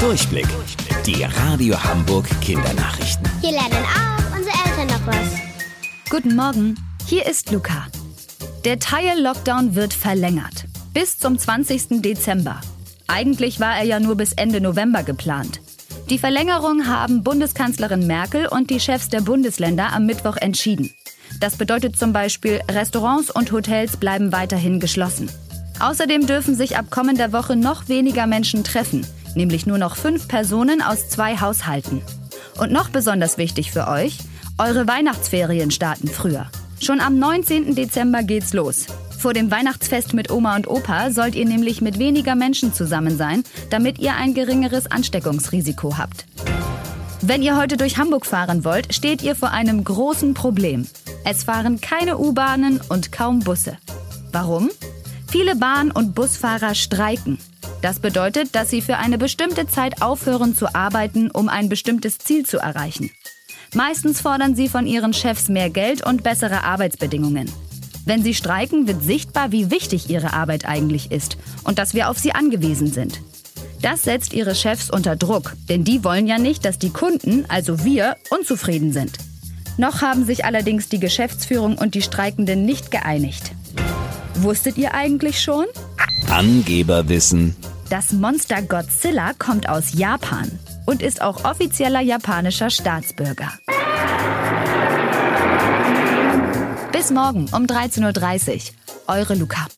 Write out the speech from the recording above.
Durchblick. Die Radio Hamburg Kindernachrichten. Hier lernen auch unsere Eltern noch was. Guten Morgen, hier ist Luca. Der Teil-Lockdown wird verlängert. Bis zum 20. Dezember. Eigentlich war er ja nur bis Ende November geplant. Die Verlängerung haben Bundeskanzlerin Merkel und die Chefs der Bundesländer am Mittwoch entschieden. Das bedeutet zum Beispiel, Restaurants und Hotels bleiben weiterhin geschlossen. Außerdem dürfen sich ab kommender Woche noch weniger Menschen treffen, nämlich nur noch fünf Personen aus zwei Haushalten. Und noch besonders wichtig für euch, eure Weihnachtsferien starten früher. Schon am 19. Dezember geht's los. Vor dem Weihnachtsfest mit Oma und Opa sollt ihr nämlich mit weniger Menschen zusammen sein, damit ihr ein geringeres Ansteckungsrisiko habt. Wenn ihr heute durch Hamburg fahren wollt, steht ihr vor einem großen Problem. Es fahren keine U-Bahnen und kaum Busse. Warum? Viele Bahn- und Busfahrer streiken. Das bedeutet, dass sie für eine bestimmte Zeit aufhören zu arbeiten, um ein bestimmtes Ziel zu erreichen. Meistens fordern sie von ihren Chefs mehr Geld und bessere Arbeitsbedingungen. Wenn sie streiken, wird sichtbar, wie wichtig ihre Arbeit eigentlich ist und dass wir auf sie angewiesen sind. Das setzt ihre Chefs unter Druck, denn die wollen ja nicht, dass die Kunden, also wir, unzufrieden sind. Noch haben sich allerdings die Geschäftsführung und die Streikenden nicht geeinigt. Wusstet ihr eigentlich schon? Angeberwissen. Das Monster Godzilla kommt aus Japan und ist auch offizieller japanischer Staatsbürger. Bis morgen um 13.30 Uhr. Eure Luca.